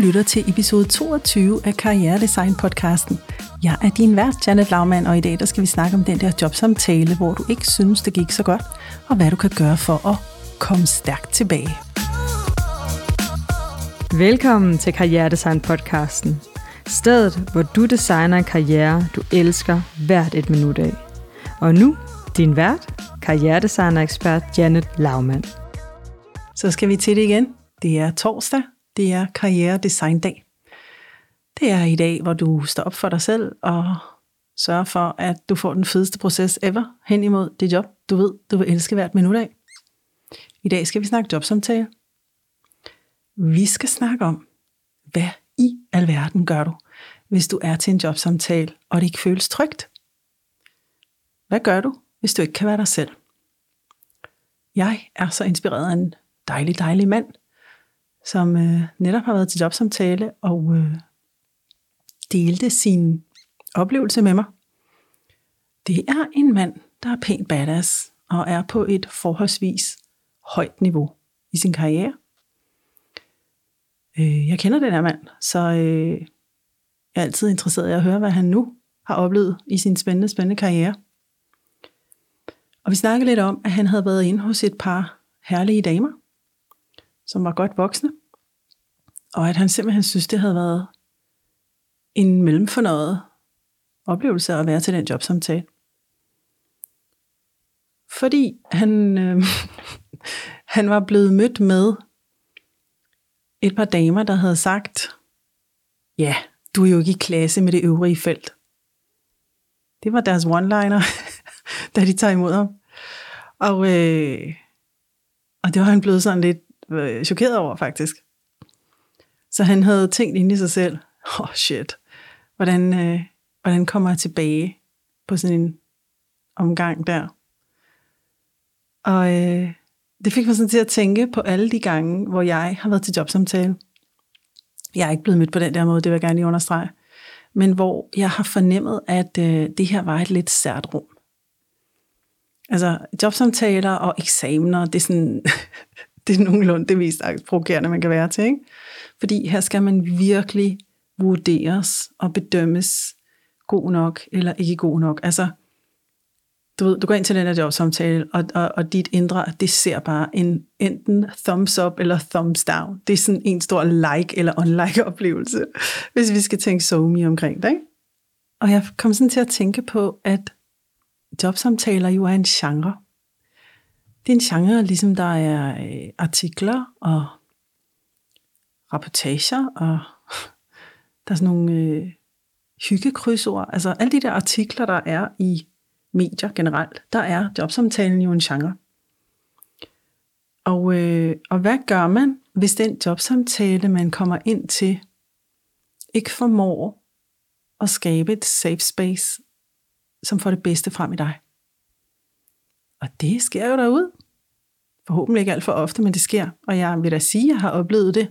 lytter til episode 22 af Karrieredesign podcasten. Jeg er din vært, Janet Laumann, og i dag der skal vi snakke om den der jobsamtale, hvor du ikke synes, det gik så godt, og hvad du kan gøre for at komme stærkt tilbage. Velkommen til Karrieredesign podcasten. Stedet, hvor du designer en karriere, du elsker hvert et minut af. Og nu, din vært, karrieredesigner-ekspert Janet Laumann. Så skal vi til det igen. Det er torsdag, det er dag. Det er i dag, hvor du står op for dig selv og sørger for, at du får den fedeste proces ever hen imod det job, du ved, du vil elske hvert minut af. I dag skal vi snakke jobsamtale. Vi skal snakke om, hvad i alverden gør du, hvis du er til en jobsamtale, og det ikke føles trygt? Hvad gør du, hvis du ikke kan være dig selv? Jeg er så inspireret af en dejlig, dejlig mand, som øh, netop har været til jobsamtale og øh, delte sin oplevelse med mig. Det er en mand, der er pænt badass og er på et forholdsvis højt niveau i sin karriere. Øh, jeg kender den her mand, så øh, jeg er altid interesseret i at høre, hvad han nu har oplevet i sin spændende, spændende karriere. Og vi snakkede lidt om, at han havde været inde hos et par herlige damer, som var godt voksne, og at han simpelthen synes, det havde været en mellemfornøjet oplevelse at være til den jobsamtale. Fordi han, øh, han var blevet mødt med et par damer, der havde sagt, ja, du er jo ikke i klasse med det øvrige felt. Det var deres one-liner, da de tager imod ham. Og, øh, og det var han blevet sådan lidt øh, chokeret over, faktisk. Så han havde tænkt ind i sig selv, oh shit, hvordan, øh, hvordan kommer jeg tilbage på sådan en omgang der? Og øh, det fik mig sådan til at tænke på alle de gange, hvor jeg har været til jobsamtale. Jeg er ikke blevet mødt på den der måde, det vil jeg gerne lige understrege. Men hvor jeg har fornemmet, at øh, det her var et lidt sært rum. Altså jobsamtaler og eksamener, det er sådan, det er nogenlunde det mest provokerende, man kan være til. Ikke? Fordi her skal man virkelig vurderes og bedømmes god nok eller ikke god nok. Altså, du, ved, du går ind til den her jobsamtale, og, og, og dit indre, det ser bare en enten thumbs up eller thumbs down. Det er sådan en stor like eller unlike oplevelse, hvis vi skal tænke så me omkring det. Ikke? Og jeg kom sådan til at tænke på, at jobsamtaler jo er en genre. Det er en genre, ligesom der er øh, artikler og rapportager, og der er sådan nogle øh, hyggekrydsord. Altså alle de der artikler, der er i medier generelt, der er jobsamtalen jo en genre. Og, øh, og hvad gør man, hvis den jobsamtale, man kommer ind til, ikke formår at skabe et safe space, som får det bedste frem i dig? Og det sker jo derude. Forhåbentlig ikke alt for ofte, men det sker. Og jeg vil da sige, at jeg har oplevet det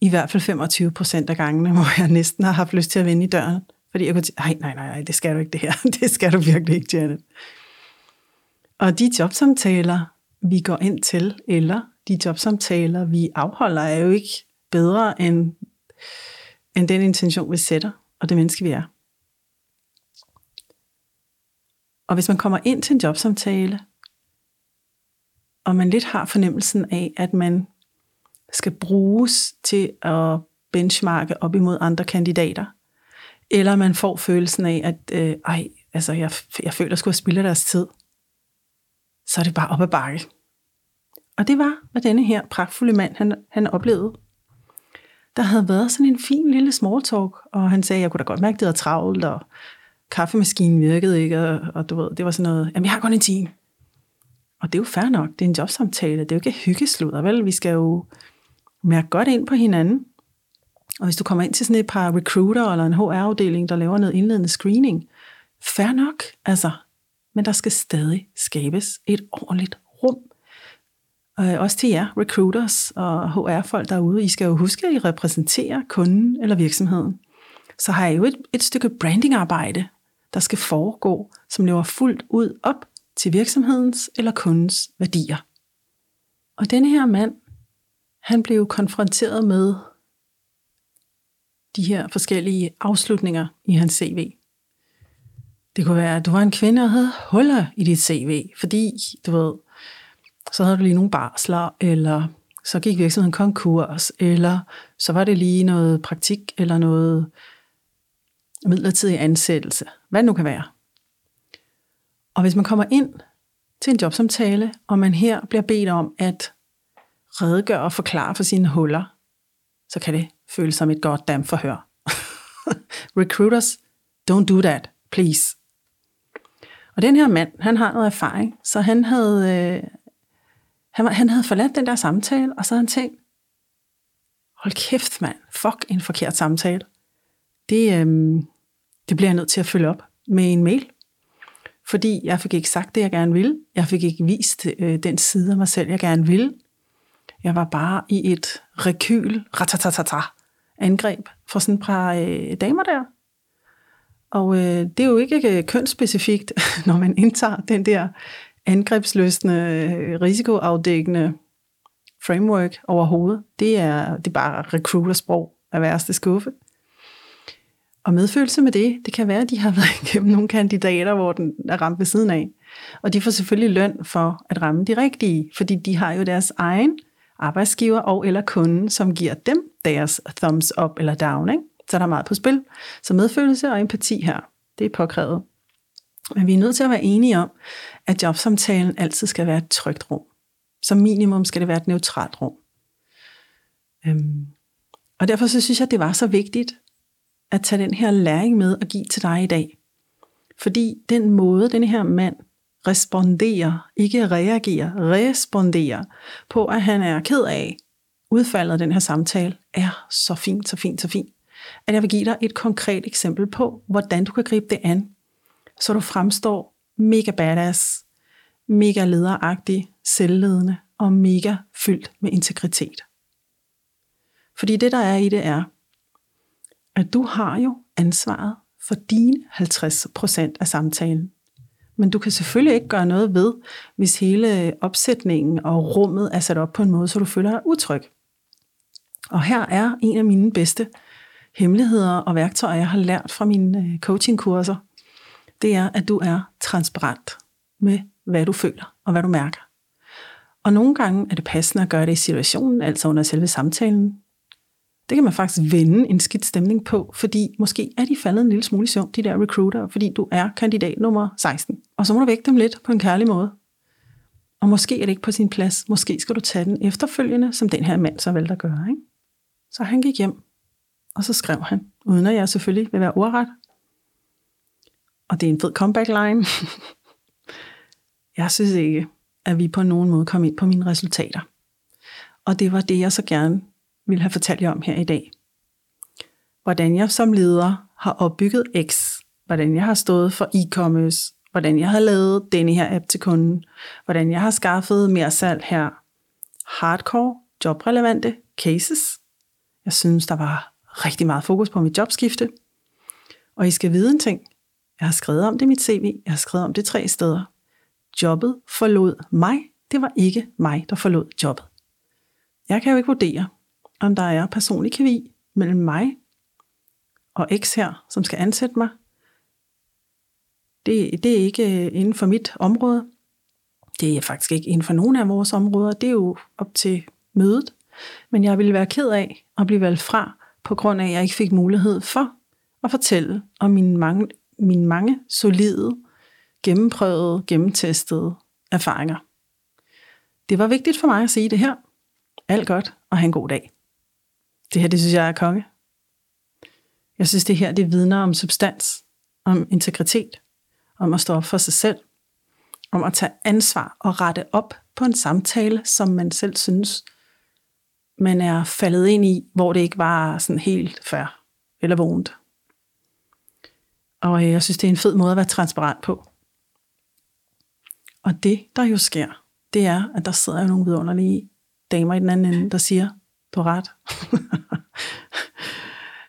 i hvert fald 25 procent af gangene, hvor jeg næsten har haft lyst til at vende i døren. Fordi jeg kunne sige, nej, nej, nej, det skal du ikke det her. Det skal du virkelig ikke, Janet. Og de jobsamtaler, vi går ind til, eller de jobsamtaler, vi afholder, er jo ikke bedre end, end den intention, vi sætter, og det menneske, vi er. Og hvis man kommer ind til en jobsamtale, og man lidt har fornemmelsen af, at man skal bruges til at benchmarke op imod andre kandidater, eller man får følelsen af, at øh, ej, altså jeg, jeg føler, at jeg skulle spilde deres tid, så er det bare op ad bakke. Og det var, hvad denne her pragtfulde mand, han, han oplevede. Der havde været sådan en fin lille small talk, og han sagde, jeg kunne da godt mærke, at det var travlt, og kaffemaskinen virkede ikke, og, og du ved, det var sådan noget, jamen jeg har kun en time. Og det er jo fair nok, det er en jobsamtale, det er jo ikke hyggesluder, vel? Vi skal jo mærke godt ind på hinanden. Og hvis du kommer ind til sådan et par recruiter eller en HR-afdeling, der laver noget indledende screening, fair nok, altså, men der skal stadig skabes et ordentligt rum. Øh, også til jer, recruiters og HR-folk derude, I skal jo huske, at I repræsenterer kunden eller virksomheden. Så har I jo et, et stykke brandingarbejde, der skal foregå, som lever fuldt ud op til virksomhedens eller kundens værdier. Og denne her mand, han blev konfronteret med de her forskellige afslutninger i hans CV. Det kunne være, at du var en kvinde og havde huller i dit CV, fordi, du ved, så havde du lige nogle barsler, eller så gik virksomheden konkurs, eller så var det lige noget praktik, eller noget midlertidig ansættelse, hvad det nu kan være. Og hvis man kommer ind til en jobsamtale, og man her bliver bedt om at redegøre og forklare for sine huller, så kan det føles som et godt dam forhør. Recruiters, don't do that, please. Og den her mand, han har noget erfaring, så han havde, øh, han, han havde forladt den der samtale, og så havde han tænkt, hold kæft mand, fuck en forkert samtale. Det, øh, det bliver jeg nødt til at følge op med en mail. Fordi jeg fik ikke sagt det, jeg gerne ville. Jeg fik ikke vist øh, den side af mig selv, jeg gerne ville. Jeg var bare i et rekyl, ratatatata, angreb for sådan et par øh, damer der. Og øh, det er jo ikke øh, kønsspecifikt, når man indtager den der angrebsløsende, øh, risikoafdækkende framework overhovedet. Det er, det er bare recruitersprog af værste skuffe. Og medfølelse med det, det kan være, at de har været igennem nogle kandidater, hvor den er ramt ved siden af. Og de får selvfølgelig løn for at ramme de rigtige, fordi de har jo deres egen arbejdsgiver og eller kunde, som giver dem deres thumbs up eller down. Ikke? Så der er meget på spil. Så medfølelse og empati her, det er påkrævet. Men vi er nødt til at være enige om, at jobsamtalen altid skal være et trygt rum. Som minimum skal det være et neutralt rum. Øhm. Og derfor så synes jeg, at det var så vigtigt at tage den her læring med og give til dig i dag. Fordi den måde, den her mand responderer, ikke reagerer, responderer på, at han er ked af udfaldet af den her samtale, er så fint, så fint, så fint, at jeg vil give dig et konkret eksempel på, hvordan du kan gribe det an, så du fremstår mega badass, mega lederagtig, selvledende og mega fyldt med integritet. Fordi det, der er i det, er, at du har jo ansvaret for dine 50% af samtalen. Men du kan selvfølgelig ikke gøre noget ved, hvis hele opsætningen og rummet er sat op på en måde, så du føler dig utryg. Og her er en af mine bedste hemmeligheder og værktøjer, jeg har lært fra mine øh, coachingkurser. Det er, at du er transparent med, hvad du føler og hvad du mærker. Og nogle gange er det passende at gøre det i situationen, altså under selve samtalen. Det kan man faktisk vende en skidt stemning på, fordi måske er de faldet en lille smule i søvn, de der recruiter, fordi du er kandidat nummer 16. Og så må du vække dem lidt på en kærlig måde. Og måske er det ikke på sin plads. Måske skal du tage den efterfølgende, som den her mand så valgte at gøre. Ikke? Så han gik hjem, og så skrev han, uden at jeg selvfølgelig vil være ordret. Og det er en fed comeback line. jeg synes ikke, at vi på nogen måde kom ind på mine resultater. Og det var det, jeg så gerne vil have fortalt jer om her i dag. Hvordan jeg som leder har opbygget X, hvordan jeg har stået for e-commerce, hvordan jeg har lavet denne her app til kunden, hvordan jeg har skaffet mere salg her. Hardcore, jobrelevante cases. Jeg synes, der var rigtig meget fokus på mit jobskifte. Og I skal vide en ting. Jeg har skrevet om det i mit CV. Jeg har skrevet om det tre steder. Jobbet forlod mig. Det var ikke mig, der forlod jobbet. Jeg kan jo ikke vurdere, om der er personlig kemi mellem mig og X her, som skal ansætte mig. Det, det er ikke øh, inden for mit område. Det er faktisk ikke inden for nogen af vores områder. Det er jo op til mødet. Men jeg ville være ked af at blive valgt fra, på grund af, at jeg ikke fik mulighed for at fortælle om mine mange, mine mange solide, gennemprøvede, gennemtestede erfaringer. Det var vigtigt for mig at sige det her. Alt godt, og have en god dag. Det her, det synes jeg er konge. Jeg synes, det her, det vidner om substans, om integritet, om at stå op for sig selv, om at tage ansvar og rette op på en samtale, som man selv synes, man er faldet ind i, hvor det ikke var sådan helt fair eller vågent. Og øh, jeg synes, det er en fed måde at være transparent på. Og det, der jo sker, det er, at der sidder jo nogle vidunderlige damer i den anden ende, der siger, du har ret.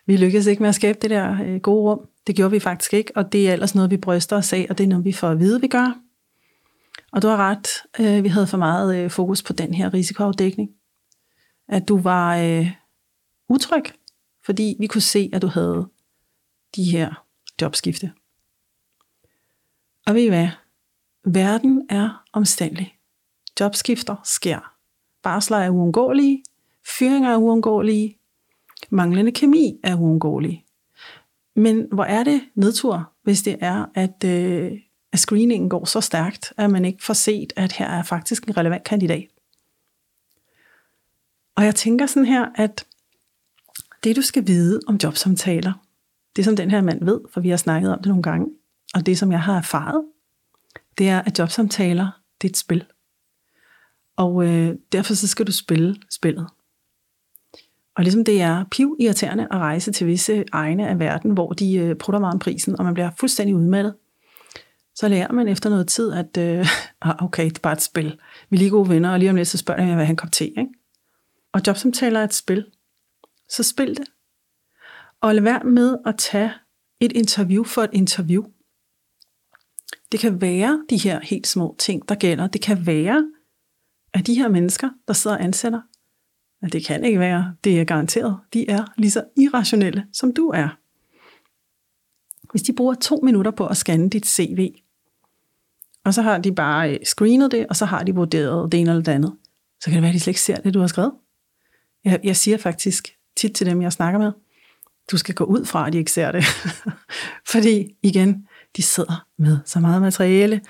vi lykkedes ikke med at skabe det der øh, gode rum. Det gjorde vi faktisk ikke, og det er ellers noget, vi bryster os af, og det er noget, vi får at vide, vi gør. Og du har ret, øh, vi havde for meget øh, fokus på den her risikoafdækning. At du var øh, utryg, fordi vi kunne se, at du havde de her jobskifte. Og ved I hvad? Verden er omstændelig. Jobskifter sker. Barsler er uundgåelige. Fyringer er uundgåelige. Manglende kemi er uundgåelig. Men hvor er det nedtur, hvis det er, at, øh, at screeningen går så stærkt, at man ikke får set, at her er faktisk en relevant kandidat. Og jeg tænker sådan her, at det du skal vide om jobsamtaler, det som den her mand ved, for vi har snakket om det nogle gange, og det som jeg har erfaret, det er, at jobsamtaler, det er et spil. Og øh, derfor så skal du spille spillet. Og ligesom det er piv irriterende at rejse til visse egne af verden, hvor de øh, prutter meget om prisen, og man bliver fuldstændig udmattet, så lærer man efter noget tid, at øh, ah, okay, det er bare et spil. Vi er lige gode venner, og lige om lidt, så spørger jeg, hvad han kom til. Ikke? Og jobsamtaler er et spil. Så spil det. Og lad være med at tage et interview for et interview. Det kan være de her helt små ting, der gælder. Det kan være, at de her mennesker, der sidder og ansætter, at det kan ikke være, det er garanteret, de er lige så irrationelle, som du er. Hvis de bruger to minutter på at scanne dit CV, og så har de bare øh, screenet det, og så har de vurderet det ene eller det andet, så kan det være, at de slet ikke ser det, du har skrevet. Jeg, jeg siger faktisk tit til dem, jeg snakker med, du skal gå ud fra, at de ikke ser det. Fordi igen, de sidder med så meget materiale,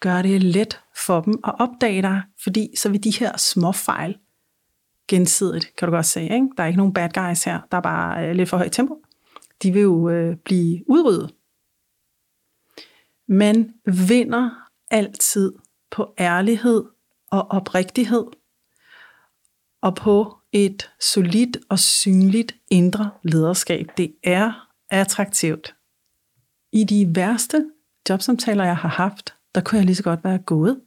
gør det let for dem at opdage dig, fordi så vil de her små fejl gensidigt, kan du godt se. Ikke? Der er ikke nogen bad guys her, der er bare øh, lidt for højt tempo. De vil jo øh, blive udryddet. Man vinder altid på ærlighed og oprigtighed, og på et solidt og synligt indre lederskab. Det er attraktivt. I de værste jobsamtaler, jeg har haft, der kunne jeg lige så godt være gået.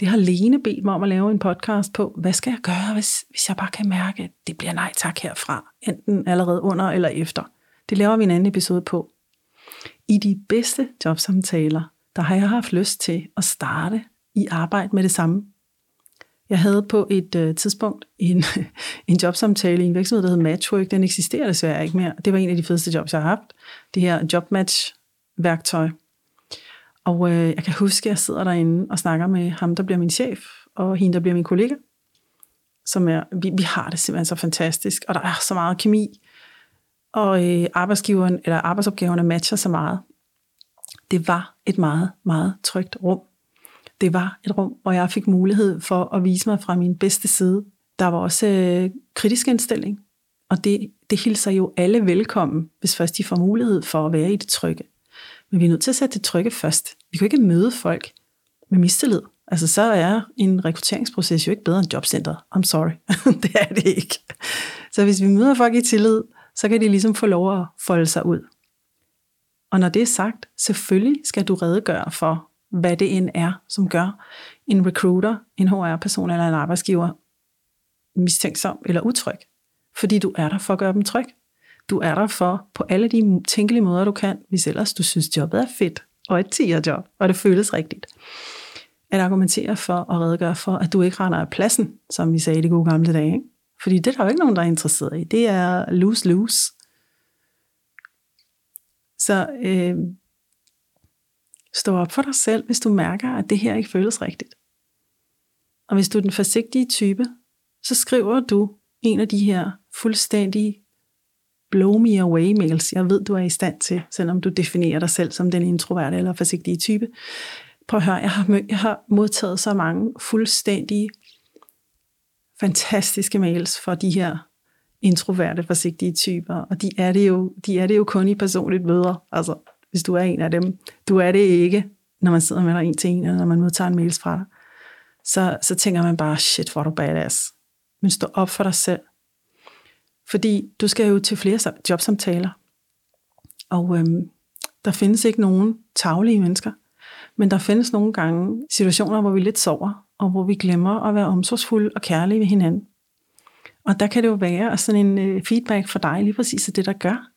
Det har Lene bedt mig om at lave en podcast på, hvad skal jeg gøre, hvis, hvis jeg bare kan mærke, at det bliver nej tak herfra, enten allerede under eller efter. Det laver vi en anden episode på. I de bedste jobsamtaler, der har jeg haft lyst til at starte i arbejde med det samme. Jeg havde på et øh, tidspunkt en, en jobsamtale i en virksomhed, der hed Matchwork. Den eksisterer desværre ikke mere. Det var en af de fedeste jobs, jeg har haft. Det her jobmatch-værktøj. Og øh, jeg kan huske, at jeg sidder derinde og snakker med ham, der bliver min chef, og hende, der bliver min kollega. Som er, vi, vi har det simpelthen så fantastisk, og der er så meget kemi, og øh, arbejdsgiveren eller arbejdsopgaverne matcher så meget. Det var et meget, meget trygt rum det var et rum, hvor jeg fik mulighed for at vise mig fra min bedste side. Der var også øh, kritisk indstilling, og det, det hilser jo alle velkommen, hvis først de får mulighed for at være i det trygge. Men vi er nødt til at sætte det trygge først. Vi kan ikke møde folk med mistillid. Altså så er en rekrutteringsproces jo ikke bedre end jobcentret. I'm sorry. det er det ikke. Så hvis vi møder folk i tillid, så kan de ligesom få lov at folde sig ud. Og når det er sagt, selvfølgelig skal du redegøre for, hvad det end er, som gør en recruiter, en HR-person eller en arbejdsgiver mistænksom eller utryg. Fordi du er der for at gøre dem tryg. Du er der for på alle de tænkelige måder, du kan, hvis ellers du synes, jobbet er fedt og et 10 job, og det føles rigtigt. At argumentere for og redegøre for, at du ikke render af pladsen, som vi sagde i de gode gamle dage. Ikke? Fordi det er der jo ikke nogen, der er interesseret i. Det er lose-lose. Så øh, Stå op for dig selv, hvis du mærker, at det her ikke føles rigtigt. Og hvis du er den forsigtige type, så skriver du en af de her fuldstændig blow me away mails, jeg ved, du er i stand til, selvom du definerer dig selv som den introverte eller forsigtige type. Prøv at høre, jeg har, jeg har modtaget så mange fuldstændig fantastiske mails fra de her introverte, forsigtige typer, og de er det jo, de er det jo kun i personligt møder. Altså, hvis du er en af dem. Du er det ikke, når man sidder med dig en til en, eller når man modtager en mails fra dig. Så, så tænker man bare, shit, hvor er du badass. Men stå op for dig selv. Fordi du skal jo til flere jobsamtaler. Og øhm, der findes ikke nogen taglige mennesker. Men der findes nogle gange situationer, hvor vi lidt sover, og hvor vi glemmer at være omsorgsfulde og kærlige ved hinanden. Og der kan det jo være sådan en øh, feedback for dig, lige præcis det, der gør,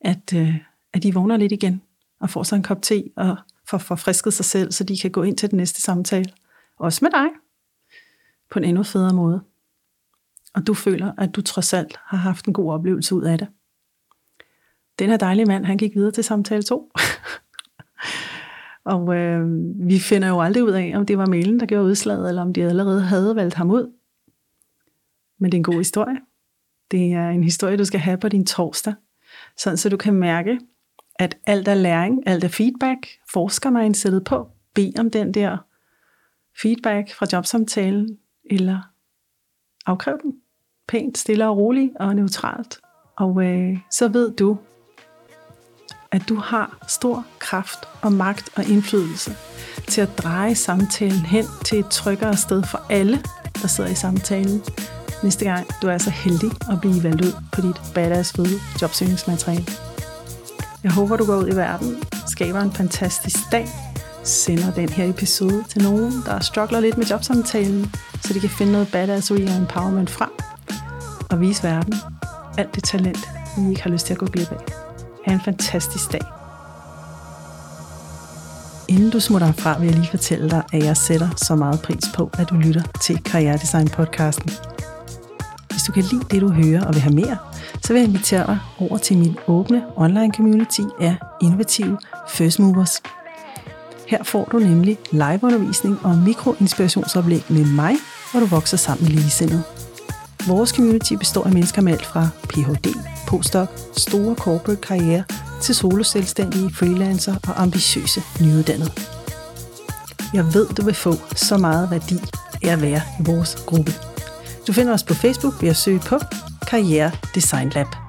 at, øh, at de vågner lidt igen og får sig en kop te og får forfrisket sig selv, så de kan gå ind til den næste samtale. Også med dig. På en endnu federe måde. Og du føler, at du trods alt har haft en god oplevelse ud af det. den her dejlige mand, han gik videre til samtale 2. og øh, vi finder jo aldrig ud af, om det var mailen, der gjorde udslaget, eller om de allerede havde valgt ham ud. Men det er en god historie. Det er en historie, du skal have på din torsdag, sådan så du kan mærke, at alt er læring, alt er feedback, forskermindsetet på, bed om den der feedback fra jobsamtalen, eller afkræv den pænt, stille og roligt og neutralt. Og øh, så ved du, at du har stor kraft og magt og indflydelse til at dreje samtalen hen til et tryggere sted for alle, der sidder i samtalen. Næste gang du er så heldig at blive valgt ud på dit badass fede jobsøgningsmateriale. Jeg håber, du går ud i verden, skaber en fantastisk dag, sender den her episode til nogen, der struggler lidt med jobsamtalen, så de kan finde noget badass og empowerment frem og vise verden alt det talent, vi ikke har lyst til at gå glip af. Ha' en fantastisk dag. Inden du smutter herfra, vil jeg lige fortælle dig, at jeg sætter så meget pris på, at du lytter til Karrieredesign podcasten. Hvis du kan lide det, du hører og vil have mere, så vil jeg invitere dig over til min åbne online community af innovative first movers. Her får du nemlig liveundervisning og mikroinspirationsoplæg med mig, hvor du vokser sammen med ligesindede. Vores community består af mennesker med alt fra Ph.D., postdoc, store corporate karriere til soloselvstændige, freelancer og ambitiøse nyuddannede. Jeg ved, du vil få så meget værdi af at være i vores gruppe. Du finder os på Facebook ved at søge på Karriere Design Lab.